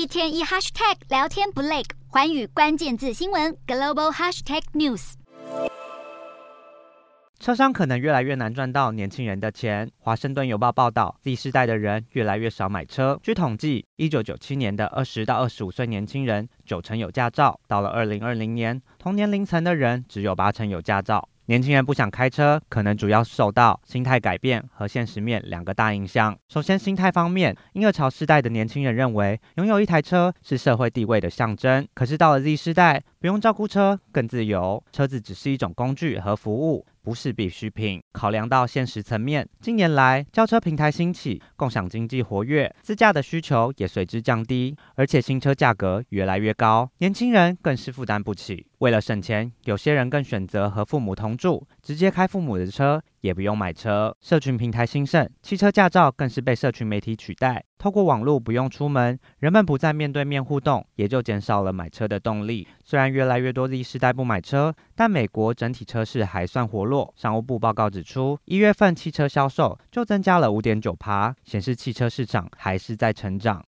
一天一 hashtag 聊天不累，环宇关键字新闻 global hashtag news。车商可能越来越难赚到年轻人的钱。华盛顿邮报报道，Z 世代的人越来越少买车。据统计，一九九七年的二十到二十五岁年轻人，九成有驾照；到了二零二零年，同年龄层的人只有八成有驾照。年轻人不想开车，可能主要受到心态改变和现实面两个大影响。首先，心态方面，婴儿潮世代的年轻人认为拥有一台车是社会地位的象征。可是到了 Z 世代，不用照顾车，更自由，车子只是一种工具和服务，不是必需品。考量到现实层面，近年来轿车平台兴起，共享经济活跃，自驾的需求也随之降低，而且新车价格越来越高，年轻人更是负担不起。为了省钱，有些人更选择和父母同住，直接开父母的车。也不用买车，社群平台兴盛，汽车驾照更是被社群媒体取代。透过网络不用出门，人们不再面对面互动，也就减少了买车的动力。虽然越来越多 Z 世代不买车，但美国整体车市还算活络。商务部报告指出，一月份汽车销售就增加了五点九趴，显示汽车市场还是在成长。